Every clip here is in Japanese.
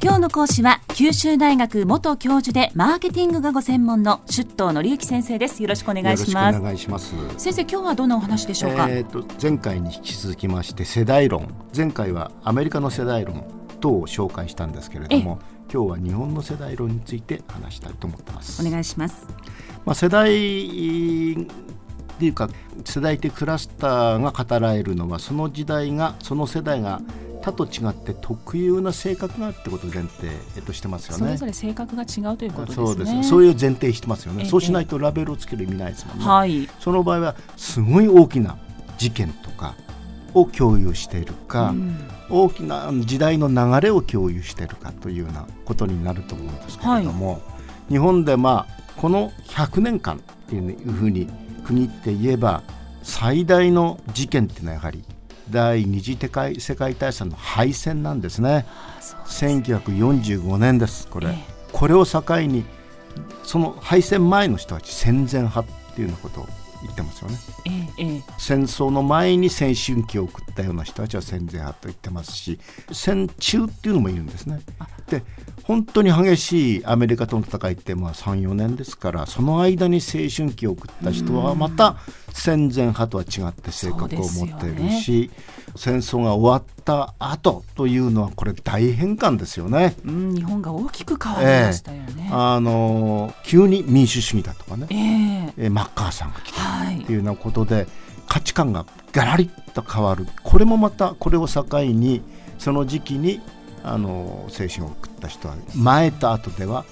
今日の講師は九州大学元教授でマーケティングがご専門の出頭則之先生です。よろしくお願いします。お願いします先生今日はどんなお話でしょうか、えーと、前回に引き続きまして世代論前回はアメリカの世代論等を紹介したんですけれども今日は日本の世代論について話したいと思ってます。お願いします。まあ世代っていうか世代的クラスターが語られるのはその時代がその世代が他と違って特有な性格があるってことを前提としてますよね。それぞれ性格が違うということですね。そうですそういう前提してますよね。そうしないとラベルをつける意味ないですもんね。はい、その場合はすごい大きな事件とかを共有しているか、うん、大きな時代の流れを共有しているかというようなことになると思うんですけれども、はい、日本でまあこの100年間っていうふうに国って言えば最大の事件っていうのはやはり第二次世界世界大戦の敗戦なんですね。す1945年ですこれ、ええ、これを境にその敗戦前の人たち戦前派っていうようなことを言ってますよね、ええ、戦争の前に青春期を送ったような人たちは戦前派と言ってますし戦中っていうのもいるんですね。で本当に激しいアメリカとの戦いってまあ34年ですからその間に青春期を送った人はまた戦前派とは違って性格を持っているし、ね、戦争が終わった後というのはこれ大変換ですよね。うん、日本が大きく変わりましたよね。えー、あの急に民主主義だとかね、えー、マッカーサーが来たっていうようなことで、はい、価値観がガラリッと変わる。これもまたこれを境にその時期にあの精神を送った人は前と後では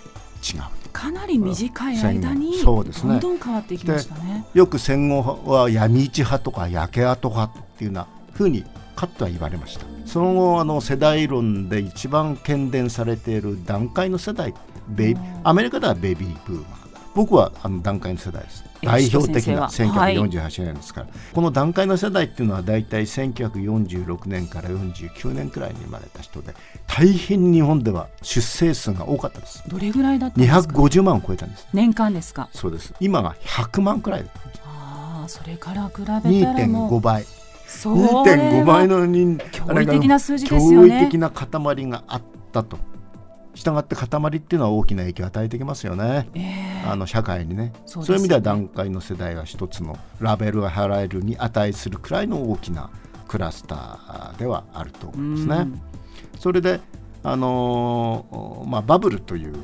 違う。かなり短い間にどんどん変わっていきましたね。よく戦後は闇市派とか焼け跡派っていうなふうにかっては言われましたその後あの世代論で一番喧伝されている段階の世代ベイアメリカではベビーブーマー僕はあの段階の世代です。代表的な1948年ですから、はい、この段階の世代っていうのは大体1946年から49年くらいに生まれた人で大変日本では出生数が多かったです。どれぐらいだったんですか？250万を超えたんです。年間ですか？そうです。今が100万くらいああそれから比べたら2.5倍。2.5倍の人驚異的な数字ですよね。驚異的な塊があったとしたがって塊っていうのは大きな影響を与えてきますよね、えー、あの社会にね。そう、ね、そういう意味では段階の世代は一つのラベルが払えるに値するくらいの大きなクラスターではあると思うんですね。それであのー、まあ、バブルという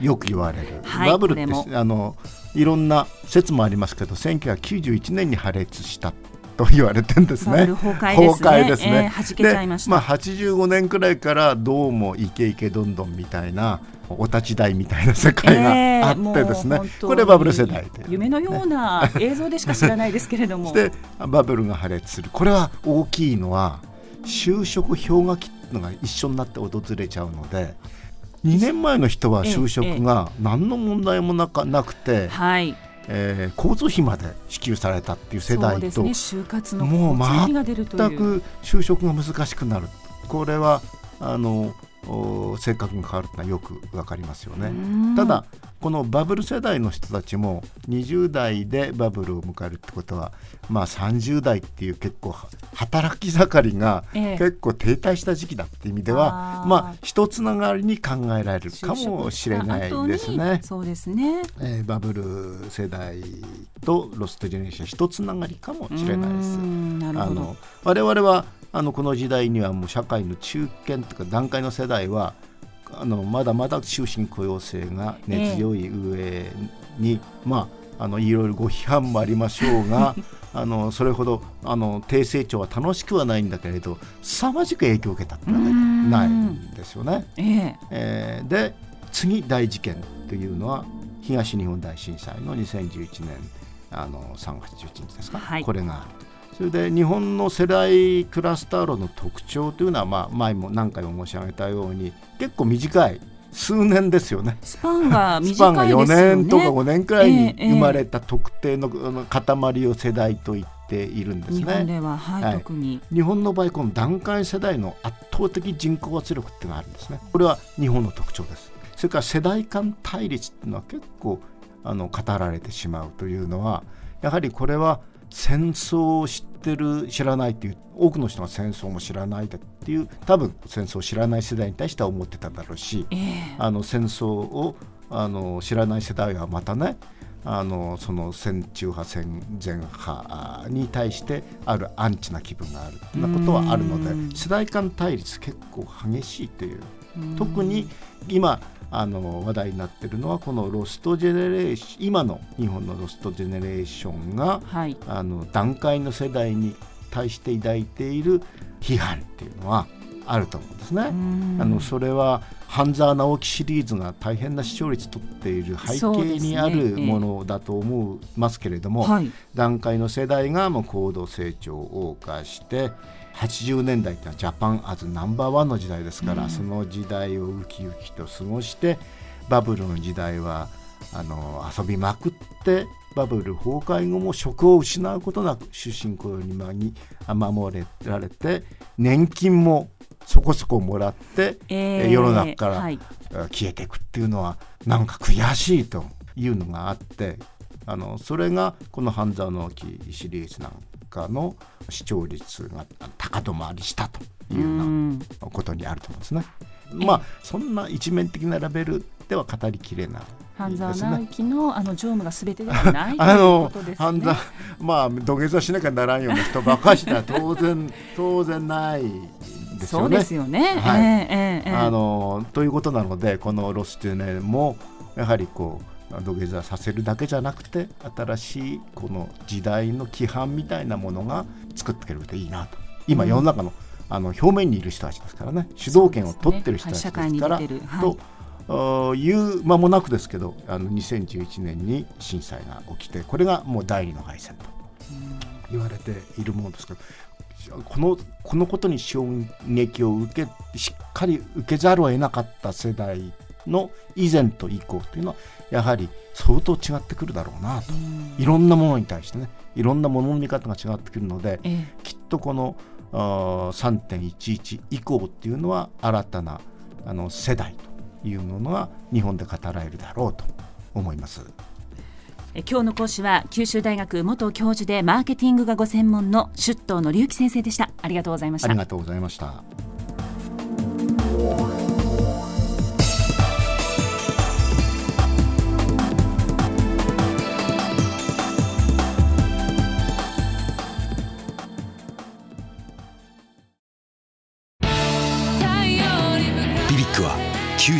よく言われる、はい、バブルってあのいろんな説もありますけど1991年に破裂したと言われてんですね。崩壊ですね。でまあ85年くらいからどうもイケイケどんどんみたいなお立ち台みたいな世界があってですね、えー、これバブル世代で、夢のような映像でしか知らないですけれども。でバブルが破裂する。これは大きいのは就職氷河期のが一緒になって訪れちゃうので2年前の人は就職が何の問題もなかなくて、はい、えー、交通費まで支給されたっていう世代と、ね、就活のもう全く就職が難しくなる。これはあの性格が変わるのはよく分かりますよね。ただこのバブル世代の人たちも20代でバブルを迎えるってことは、まあ、30代っていう結構働き盛りが結構停滞した時期だっていう意味では、ええ、まあ一つながりに考えられるかもしれないですね。そうですね、えー、バブル世代とロストジェネレーション一つながりかもしれないです。あの我々はあのこの時代にはもう社会の中堅というか段階の世代はあのまだまだ終身雇用制が根強い上に、えまああのいろいろご批判もありましょうが あのそれほどあの低成長は楽しくはないんだけれど凄まじく影響を受けたってのはないんですよね。えー、えー、で次大事件というのは東日本大震災の2011年あの3月11日ですか、はい、これがあると。それで日本の世代クラスター論の特徴というのは、まあ、前も何回も申し上げたように結構短い数年ですよね。スパンが短いですよね。スパンが4年とか5年くらいに生まれた特定の塊を世代と言っているんですね。日本では、はい、はい、特に日本の場合この段階世代の圧倒的人口圧力っていうのがあるんですね。これは日本の特徴です。それから世代間対立っていうのは結構あの語られてしまうというのはやはりこれは戦争を知っってる知らないっていう多くの人が戦争も知らないっていう多分戦争を知らない世代に対しては思ってただろうし、えー、あの戦争をあの知らない世代はまたねあのその戦中派戦前派に対してあるアンチな気分があるなことはあるので世代間対立結構激しいという。特に今あの話題になっているのはこのロストジェネレーション今の日本のロストジェネレーションが、はい、あの段階の世代に対して抱いている批判っていうのはあると思うんですね。あのそれは半沢直樹シリーズが大変な視聴率とっている背景にあるものだと思いますけれども、ねはい、段階の世代がもう高度成長を謳歌して80年代ってのはジャパンアズナンバーワンの時代ですから、うん、その時代をウキウキと過ごしてバブルの時代はあの遊びまくってバブル崩壊後も職を失うことなく終身雇用に守られて年金もそこそこもらって、えー、世の中から消えていくっていうのはなんか悔しいというのがあってあのそれがこの「半沢直樹」シリーズなんかの視聴率が高止まりしたというようなことにあると思うんですね。まあそんな一面的なラベルでは語りきれない。半沢直樹のあの常務がすべてではない あの、ね、半沢まあ土下座しなきゃならんような人ばかしでは当然当然ないですよね。そうですよね。はい。えー、えー、あのということなのでこのロステネもやはりこう土下座させるだけじゃなくて新しいこの時代の規範みたいなものが作ってくれるといいなと。今世の中の、うん、あの表面にいる人たちですからね。主導権を取ってる人たちですから、ね。はい、とい。う間もなくですけどあの2011年に震災が起きてこれがもう第二の敗戦と言われているものですけどこのこのことに衝撃を受けしっかり受けざるを得なかった世代の以前と以降というのはやはり相当違ってくるだろうなと、いろんなものに対してね。いろんなものの見方が違ってくるので、ええ、きっとこの3.11以降っていうのは新たなあの世代というものが日本で語られるだろうと思います。今日の講師は九州大学元教授でマーケティングがご専門の出頭紀之先生でした。ありがとうございました。ありがとうございました